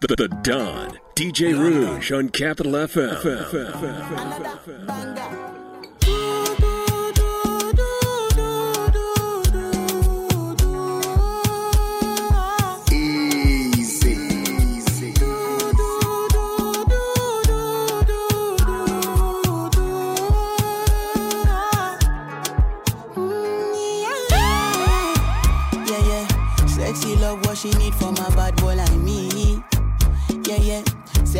The, the Don. DJ Rouge on Capital FM.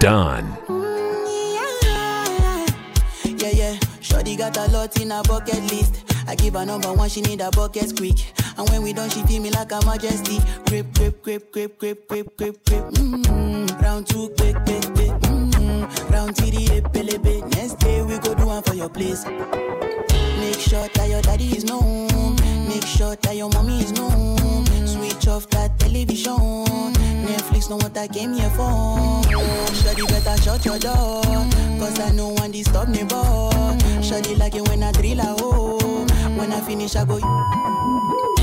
Don. Yeah, yeah. Shorty got a lot in her bucket list. I give her number one, she need a bucket quick. And when we done, she feel me like a majesty. Grip, grip, grip, grip, grip, grip, grip, grip. Mm-hmm. Round two, quick, quick, quick. Mm-hmm. Round three, epelebe. Next day we go do one for your place. Make sure that your daddy is known. Make sure that your mommy is known. Switch off that television. Netflix know what I came here for. Shawty better shut your door. Cause I know one disturb me, boy. Shawty like it when I drill a hole. When I finish, I go.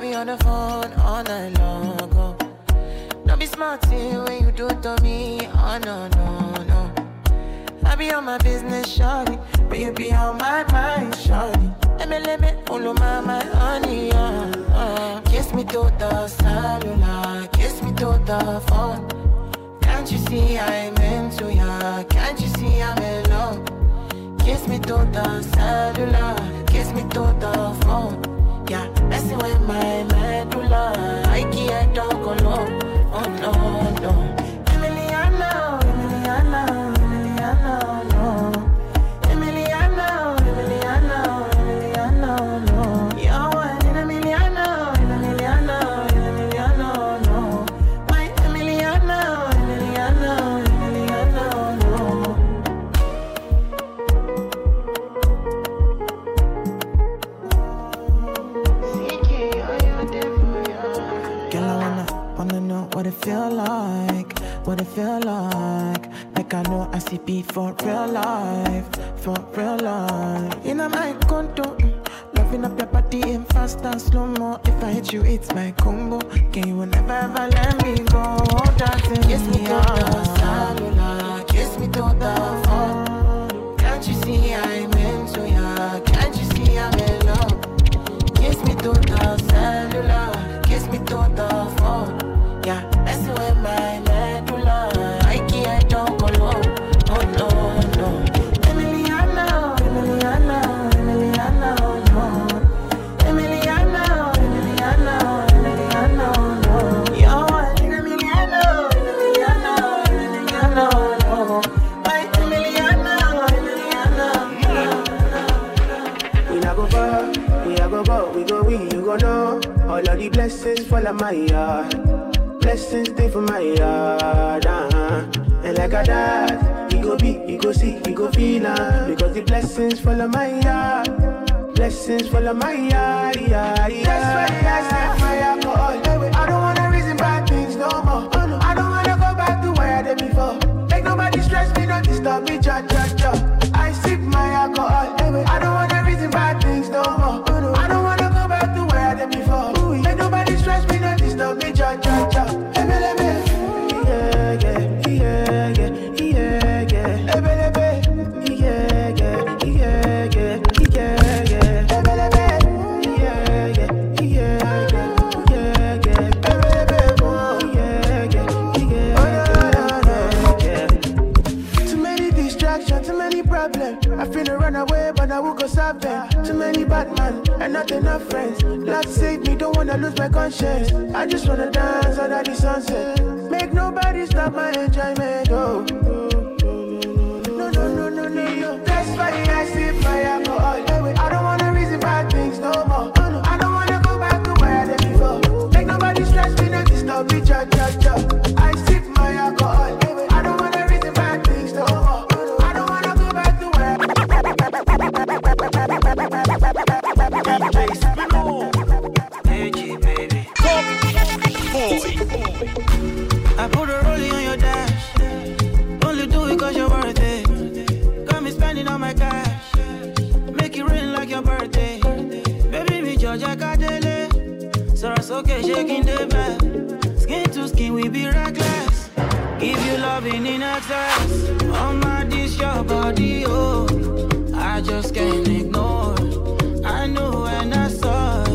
Be on the phone all night long. Oh. Don't be smart when you do it to me. Oh no, no, no. I be on my business, shawty. But you be on my mind, shawty. Let me, let me, follow my, my honey, uh, uh. Kiss me to the cellular, kiss me to the phone. Can't you see I'm into ya? Can't you see I'm in love? Kiss me to the cellular, kiss me to the phone. Messing with my medulla. I can't talk alone. Oh no, no. Feel like, what it feel like. Like I know I see beat for real life, for real life. In my condo, loving up your body in fast and slow mo. If I hit you, it's my combo. Can you never ever let fall on my yard. Blessings stay for my yard, uh-huh. And like a dad, he go be, he go see, he go feel uh, Because the blessings fall on my yard. Blessings fall on my yard, yeah, yeah. That's why I set my alcohol. I don't wanna reason bad things no more. Oh, no. I don't wanna go back to where I did before. Make nobody stress me, don't disturb me, cha cha cha. I sip my alcohol. I don't not enough friends. Lord save me, don't wanna lose my conscience. I just wanna dance under the sunset. Make nobody stop my enjoyment. Oh. Baby, me Georgia Kadele. Sorry, okay, shaking the bed. Skin to skin, we be reckless. Give you loving in excess. On my dish, your body, oh. I just can't ignore. I know when I saw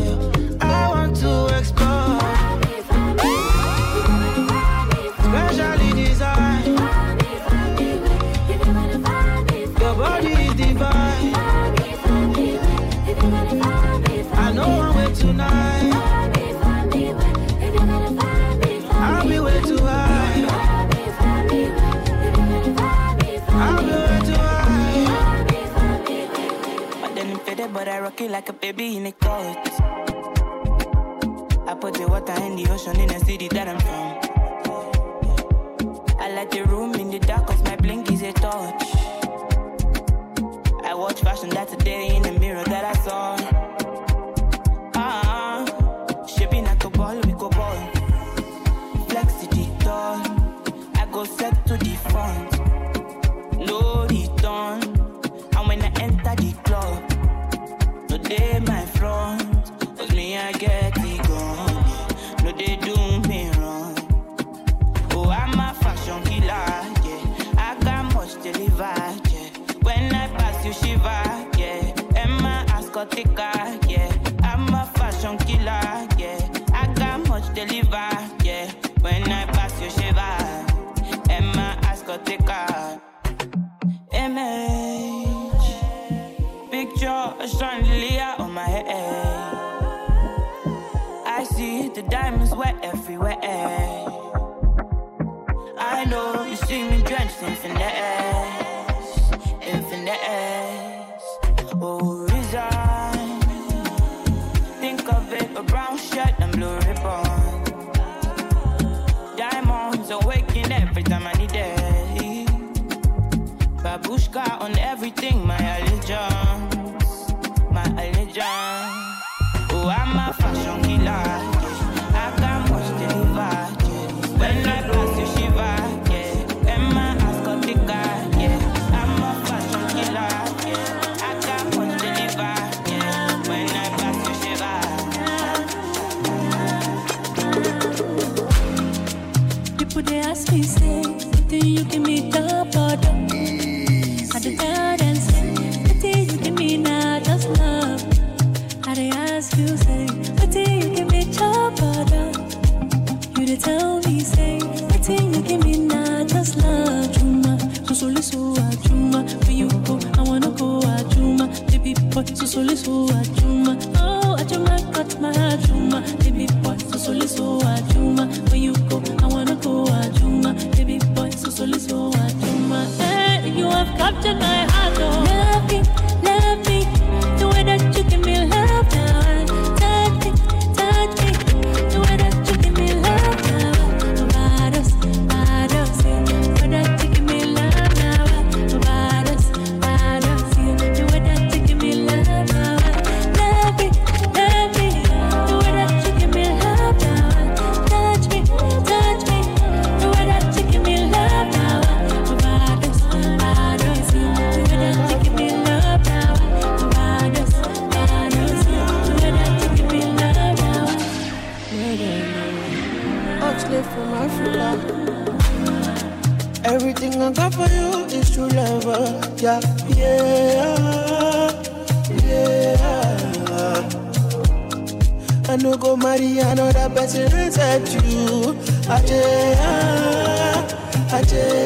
but I rock it like a baby in a coat. I put the water in the ocean in the city that I'm from. I like the room in the dark cause my blink is a torch. I watch fashion that's a day in the mirror that I saw. Ah, shaping like a ball, we go ball. Flex to. I go set to the front. No return. And when I enter the club, no my front. Cause me, I get it gone. No, they do me wrong. Oh, I'm a fashion killer, yeah. I got much deliver, yeah. When I pass you, shiver, yeah. Emma Ascotica, yeah. Chandelier on my head. I see the diamonds wet everywhere. I know you see me drenched in finesse, in finesse. Oh, resign. Think of it, a brown shirt and blue ribbon. Diamonds awaken every time I need it. Babushka on everything, another person except you. Ajay, ah, Ajay.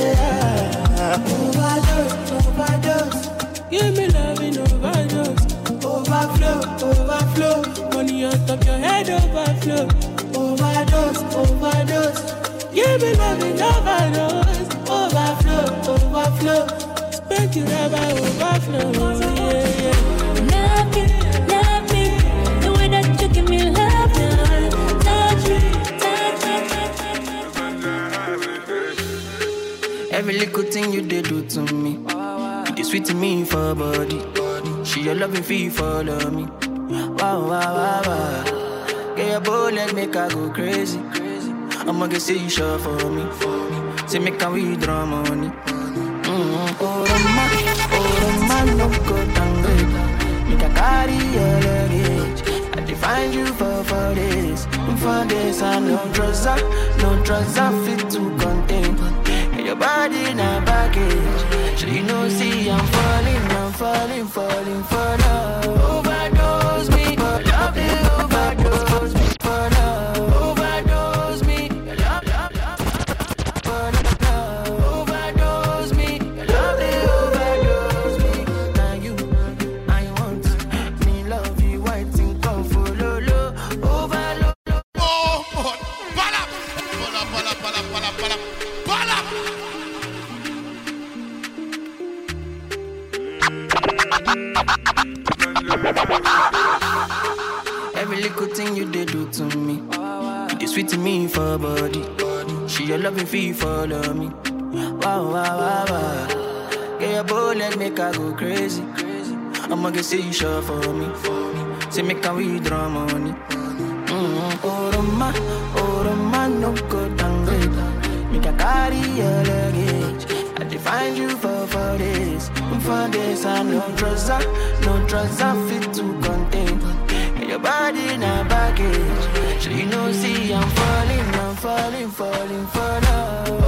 Little thing you did do to me. You did sweet to me for body. She your loving fee follow me. Wow, wow, wow, wow. Get your bullet, make her go crazy. I'ma get say you sure for me. Say make her withdraw money. Mm-hmm. Oh, Roma, oh, Roma, no go tangle. Make her carry your luggage. I define you for for this. For this, I no trust, no trust, I fit to contain. Body na baggage. So you know, see, I'm falling, I'm falling, falling for love. Overdose me for body. She your loving fee follow me. Wow, wow, wow, wow. Get your bullet, make her go crazy. I'ma get you sure for me. Say make her withdraw money. Mm-hmm. Oh, Roma, oh, no go downgrade. Make her carry your luggage. I define you for for this. For this, I no trust, I no trust, I fit to contain. Body na baggage. So you know, see, I'm falling, I'm falling, falling for love.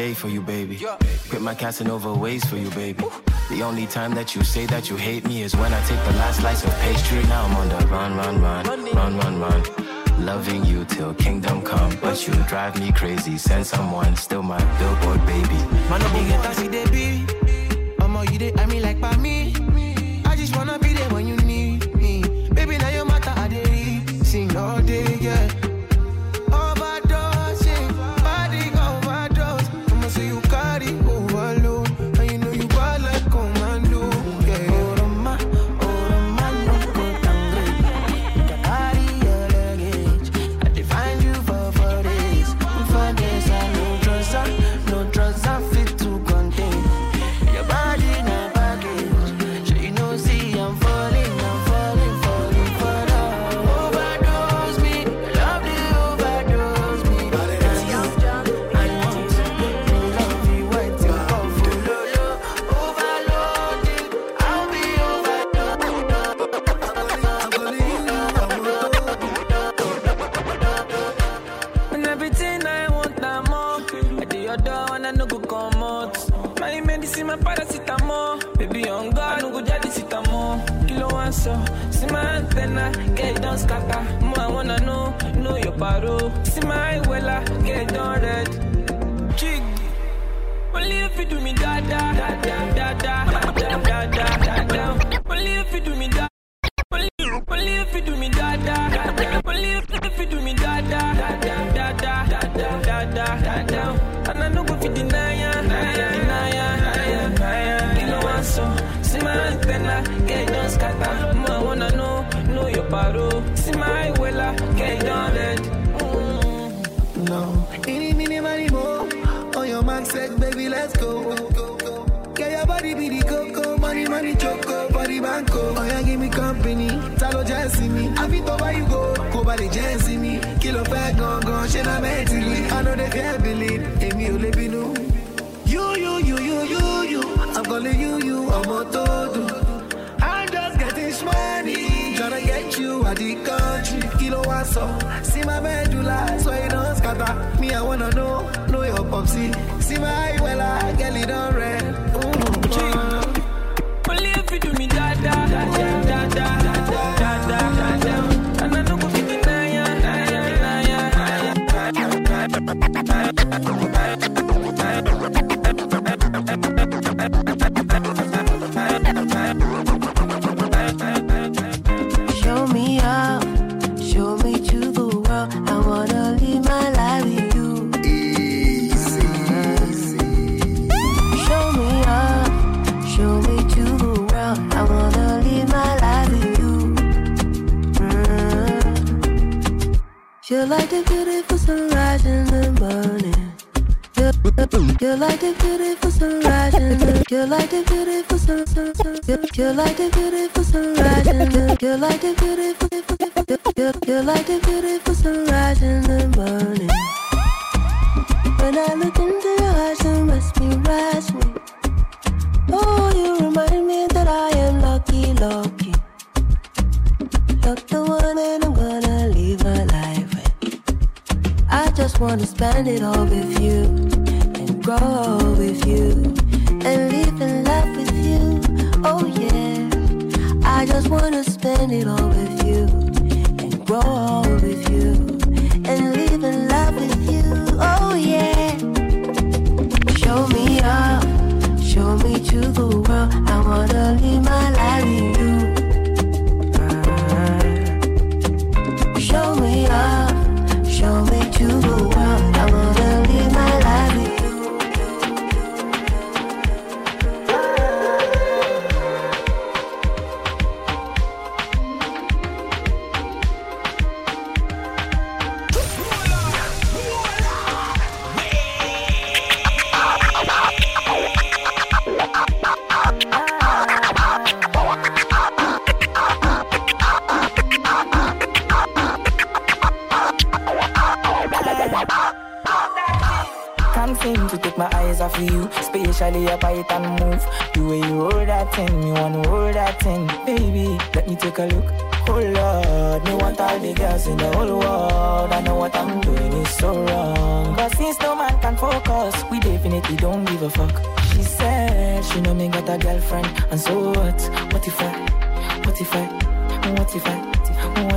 Day for you, baby. Quit my Casanova ways for you, baby. The only time that you say that you hate me is when I take the last slice of pastry. Now I'm on the run, run, run, run, run, run. Loving you till kingdom come, but you drive me crazy. Send someone, still my billboard baby. Only if you do me da da da da da da da da da da. Only if you do me da. Only, you do me da da da. Only if you do me da da da da da da da da da go. Your body be the coco, money, money, choco, body banco. Oh, yeah, give me company, talo me. I feel over you go. Cobody Jesse me. Kill a bad gong, gong, shit, I'm mentally. I know they can't believe. You, you, you, you, you, you. I'm calling you, you, tó. I just get this money. Tryna get you out the country. Kilowatts up. See my medulla, so you don't scatter. Me, I wanna know, know your popsy. See my eye, well, I get it on red. Only if you do me da da da da da da da da da da da. You're like the beautiful sunrise in the morning. You're, you're like the beautiful sunrise in the You're like the beautiful sun, sun, sun. You're, like the beautiful sunrise in the You're like the beautiful you're, you're like the beautiful sunrise in the morning. When I look into your eyes you must rise me Oh, you remind me that I am lucky, lucky. You're the one and I just wanna spend it all with you and grow with you and live in love with you. Oh yeah, I just wanna spend it all with you and grow with you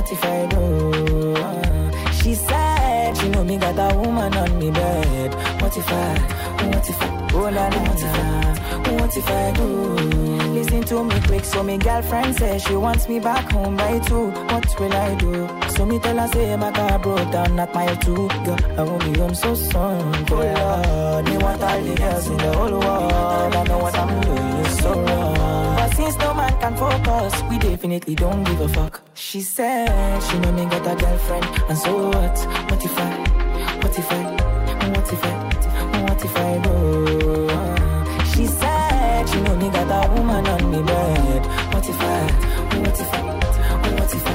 What if I do? Uh, She said she know me got a woman on me bed. What if I? What if I? Oh la what if I? What if I do? Listen to me quick, so me girlfriend says she wants me back home by two. What will I do? So me tell her say my car broke down at mile two. Girl, I won't be home so soon. Oh Lord, me want all the girls in the whole world. I know what I'm doing so wrong. Since no man can focus, we definitely don't give a fuck. She said she know me got a girlfriend, and so what? What if I? What if I? What if I? What if I do? She said she know me got a woman on me bed. What if I? What if I? What if I?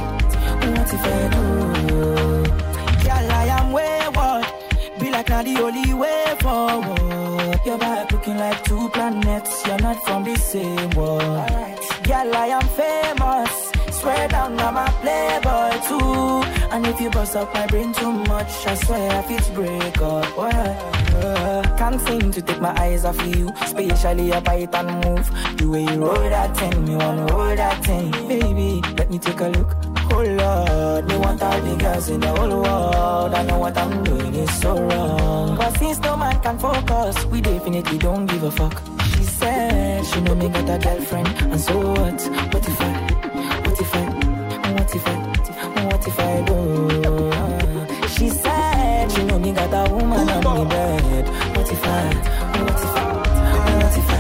What if I do? Girl, I am wayward. Be like not the only way forward. Your back looking like two planets. You're not from the same world. Girl, I am famous. Swear down, I'm a playboy too. And if you bust up my brain too much, I swear I fit break up. Can't seem to take my eyes off you, especially your bite and move. The way you roll that thing, me wanna roll that thing, baby. Let me take a look. Oh Lord, me want all the girls in the whole world. I know what I'm doing is so wrong. But since no man can focus, we definitely don't give a fuck. She said she know me got a girlfriend, and so what? What if I? What if I? What if I? What if I do? She said she know me got a woman on me bed. What if I? What if I? What if I?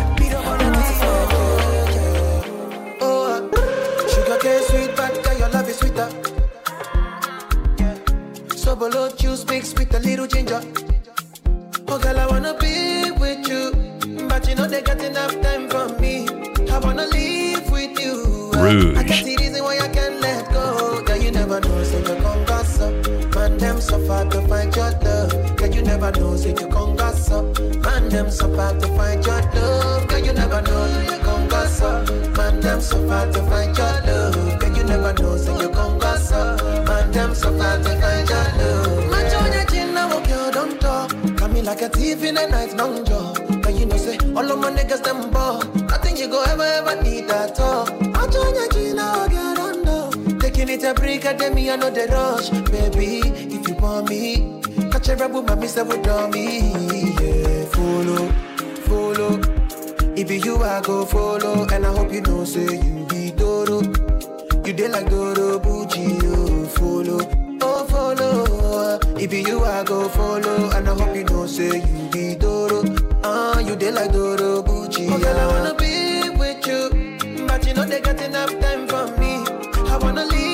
Oh, sweet, girl, your love is sweeter. So below juice mixed with a little ginger. Oh, girl, I wanna be Rouge. like a thief in the night, long jaw. Cause you know, say, all of my niggas, them ball. Nothing you go ever, ever need at all. Taking a break, I tell me I know the rush. Baby, if you want me, catch a rebel, my mister with me. Yeah, follow, follow. If you I go follow, and I hope you know, say you be Doro. You did like Doro Bucci, you follow, oh follow. If you I go follow, and I hope you know, say you be Doro. Ah, you did like Doro Bucci. Oh, girl, I wanna be with you, but you know they got enough time for me. I wanna live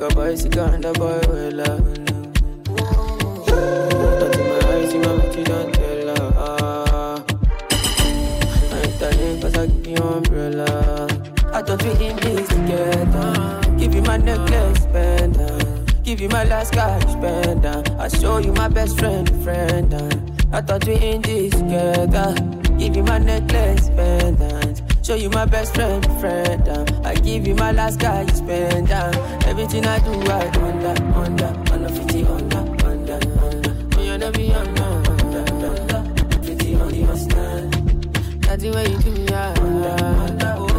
Make a bicycle and a boy well love. My eyes, you don't tell her. I I give umbrella. I thought we in this together. Give you my necklace, pendant. Give you my last cash, pendant. I show you my best friend, friend. I thought we in this together. Give you my necklace, pendant. Show you my best friend, friend. uh. I give you my last cash, pendant. Everything I do, I under, under, under 50, under, under, under. Me and every under, under, under. 50 on the stand. That's the way you do me, yeah. Under, under, oh.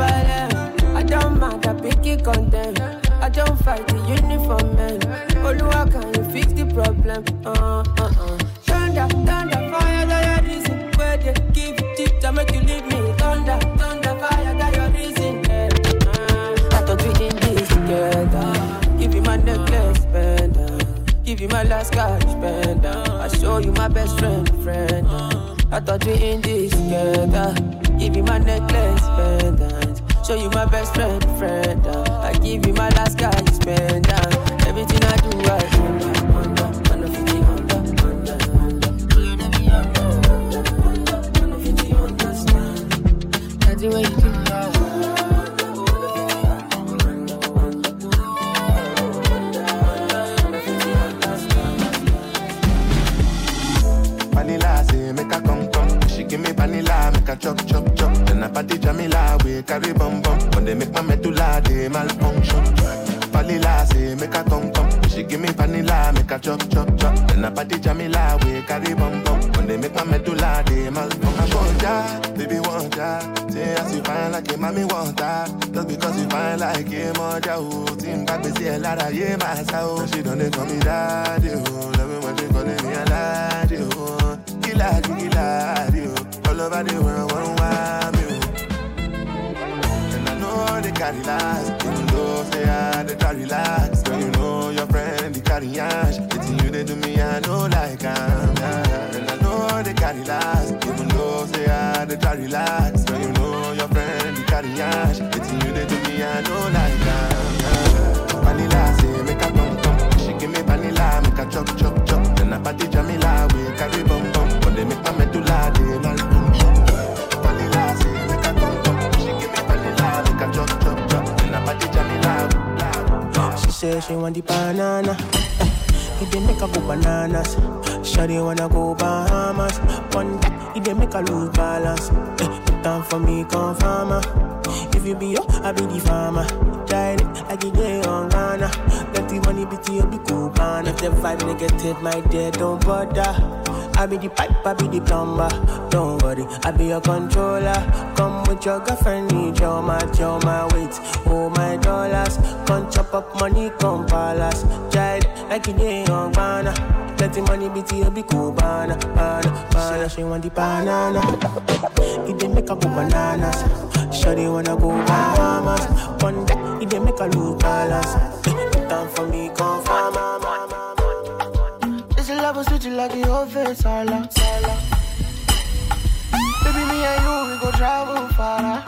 Eh. I don't mind, I pick it content. I don't fight the uniform man. Oluwa, can you fix the problem? Uh, uh, uh. Thunder, thunder, fire, that your reason. Where they give it to make you leave me. Thunder, thunder, fire, that your reason. Yeah. Uh, I thought we in this together. Give you my necklace, pendant. Give you my last cash, pendant. I show you my best friend, friend. I thought we in this together. Give you my necklace, pendant. Show you my best friend, friend. I give you my last cash, pendant. Say she want the banana. Eh, It dey make her go bananas. Shawty wanna go Bahamas. One that it dey make her lose balance. Eh, Put down for me, come farmer. If you be yo, I be the farmer. Tried it like it on Ghana. The money be to you, be cool, man. If the vibe negative, my dear, don't bother. I be the pipe, I be the plumber. Don't worry, I be your controller. Come with your girlfriend, need your match, your my weight, oh my dollars. Come chop up money, come palace. Tried like it ain't on banana. Let the money be you, be cool, banana, banana, banana. She want the banana. It dey make her go bananas. Shawty wanna go Bahamas. One day, it dey make her lose balance. Put for me, come was with you like the old face, Harla. Baby, me and you, we go travel far.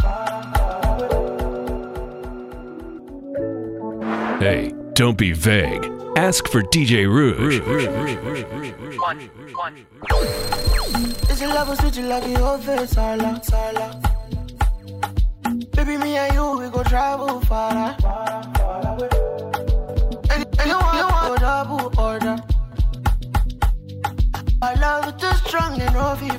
Hey, don't be vague. Ask for DJ Rouge. One, one. Is it love or switch it like the old face, Harla? Baby, me and you, we go travel far. My love too strong and no fit.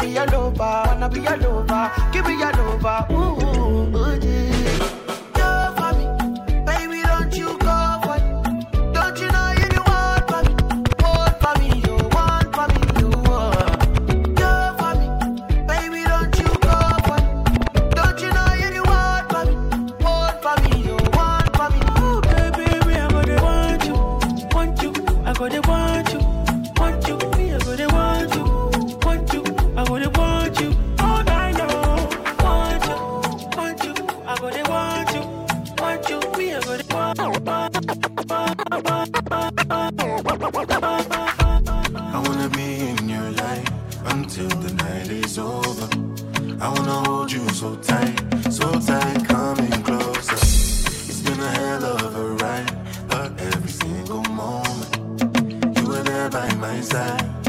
be a lover, wanna be a lover, give me a lover, ooh, ooh, ooh ooh. inside.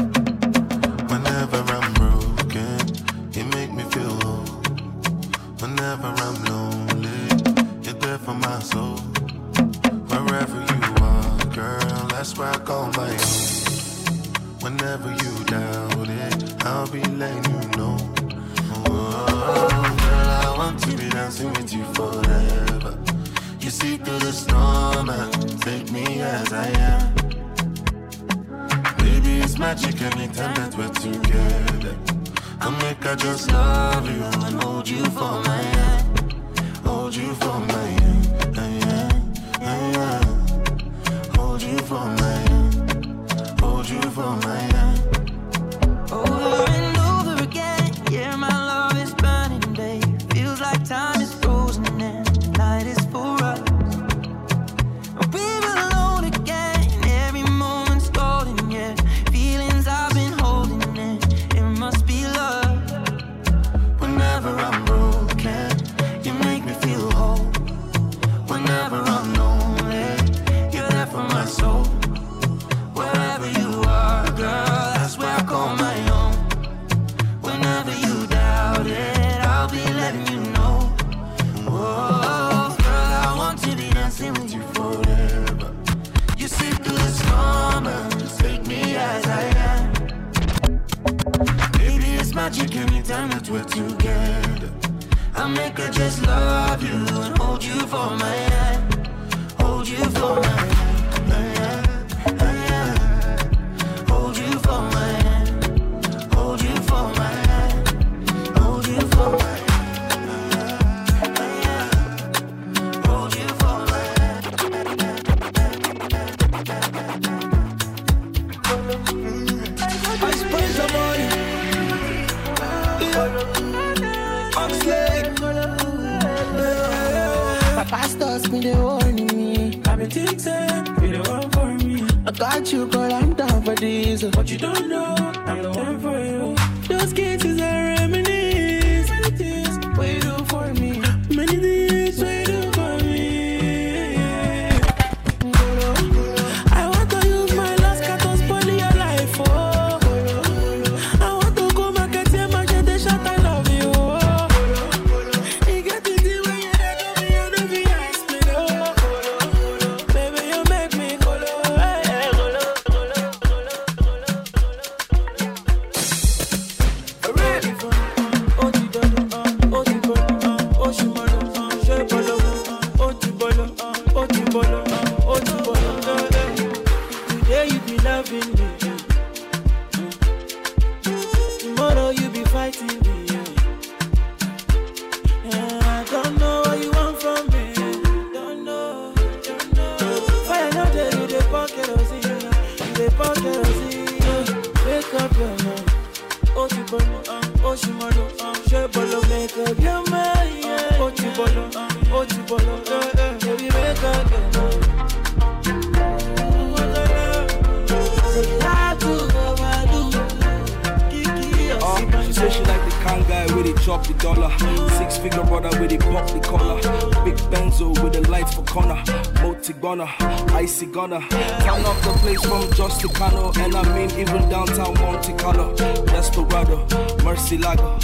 Special like the kind guy with it, drop the dollar. Six figure brother with it, pop the collar. Big benzo with the light for corner. Multi gunner, icy gunner. Turn off the place from just the Cano. And I mean, even downtown Monte Carlo. Desperado, Mercy Lago.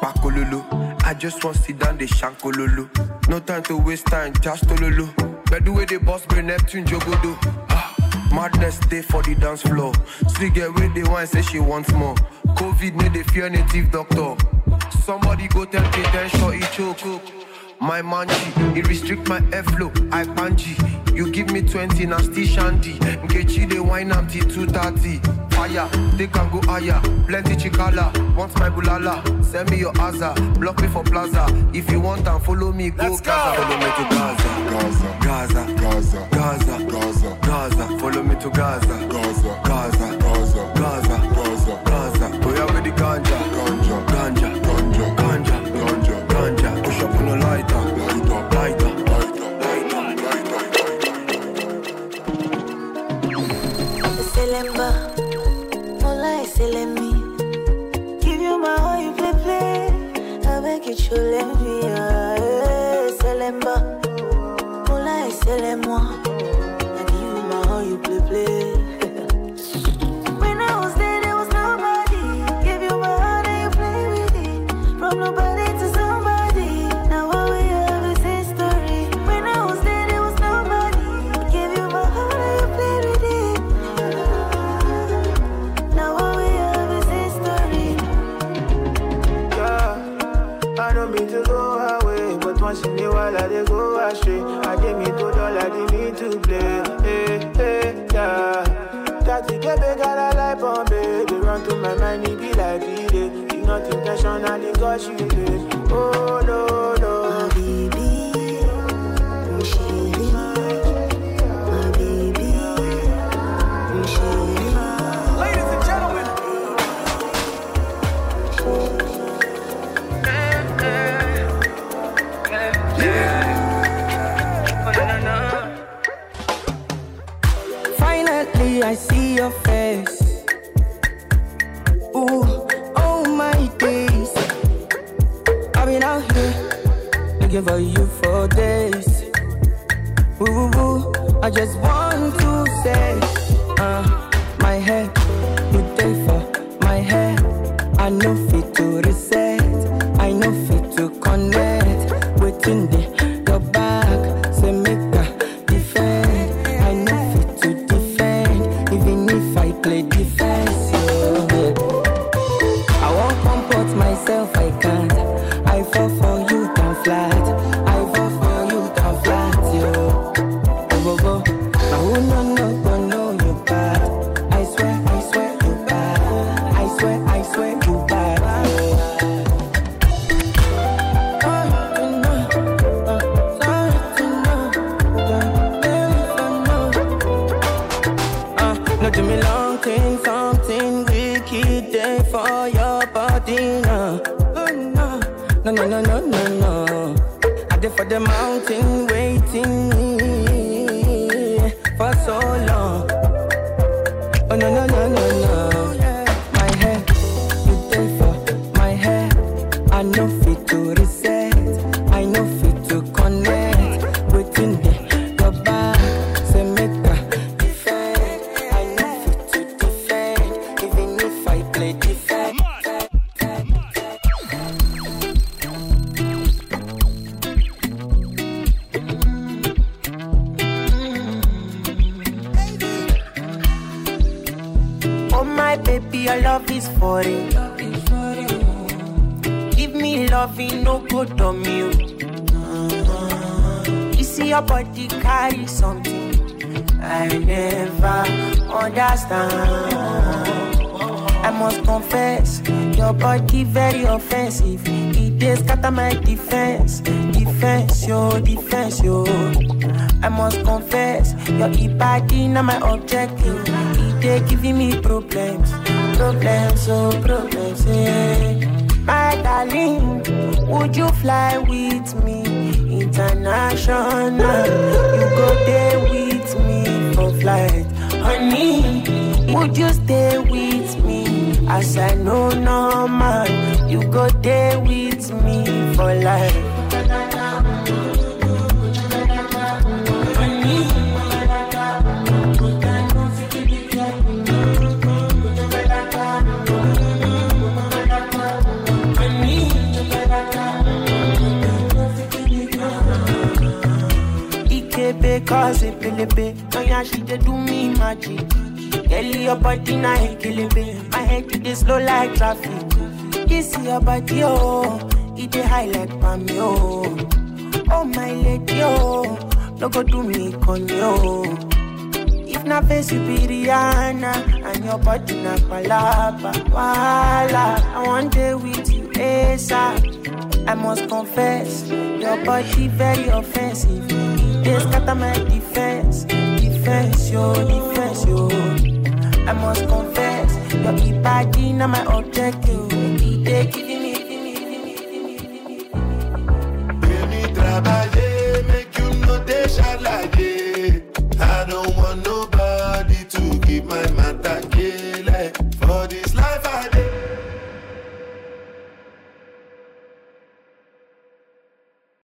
Pakololo. I just want to sit down, the shankololo. No time to waste time, just tololo. But the way the boss bring Neptune jogodo. Ah, madness day for the dance floor. She get where they want, say she wants more. COVID made the fear native doctor. Somebody go tell Kate and show it choke my manji. It restrict my airflow, I panji. You give me 20, nasty still shanty. Nkechi they wine empty 230. Fire, they can go higher. Plenty chikala, want my bulala. Send me your aza, block me for plaza. If you want and follow me, go Let's Gaza. Follow me to Gaza. Gaza. Gaza. Gaza. Gaza. Gaza. Gaza. Follow me to Gaza. Gaza. Gaza. chule carry something I never understand. I must confess, your body very offensive. It is scatter my defense, defense, yo, defense, yo. I must confess, your body not my objective. It giving me problems, problems, oh problems, yeah. My darling, would you fly with me international? You go there with me for flight, honey. Would you stay with me as I know no man? You go there with me for life. Pelebe Oh yeah, she dey do me magic. Girl, your body na ekelebe My head dey slow like traffic. This your body, oh. It dey high like palm, oh. Oh my lady, oh. No go do me con, oh. If na face you be Rihanna And your body na palapa Wala I want day with you ASAP I must confess Your body very offensive. It dey scatter my Yo, defense, yo. I must confess Your na my objective. Dey giving